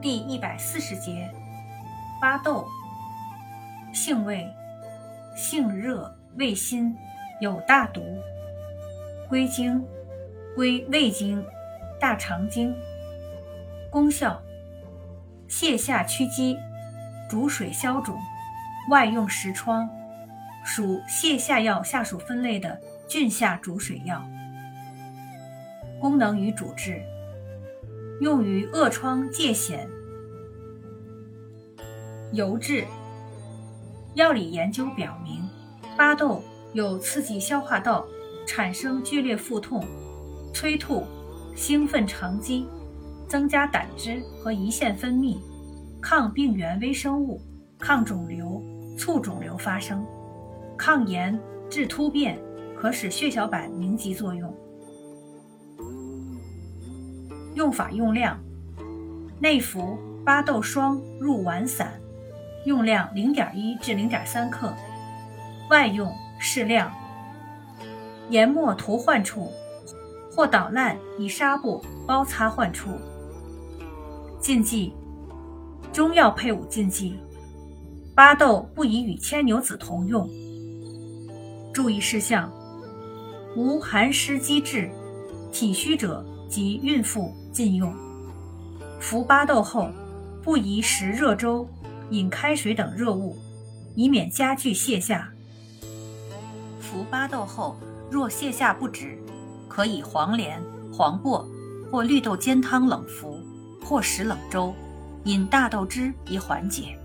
第一百四十节，巴豆，性味，性热，味辛，有大毒。归经，归胃经、大肠经。功效，泻下驱积，逐水消肿，外用实疮，属泻下药下属分类的菌下逐水药。功能与主治。用于恶疮疥癣。油质。药理研究表明，巴豆有刺激消化道，产生剧烈腹痛、催吐、兴奋肠肌，增加胆汁和胰腺分泌，抗病原微生物，抗肿瘤，促肿瘤发生，抗炎，治突变，可使血小板凝集作用。用法用量：内服巴豆霜入丸散，用量零点一至零点三克；外用适量。研末涂患处，或捣烂以纱布包擦患处。禁忌：中药配伍禁忌，巴豆不宜与牵牛子同用。注意事项：无寒湿积滞、体虚者。及孕妇禁用。服巴豆后，不宜食热粥、饮开水等热物，以免加剧泻下。服巴豆后，若泻下不止，可以黄连、黄柏或绿豆煎汤冷服，或食冷粥，饮大豆汁以缓解。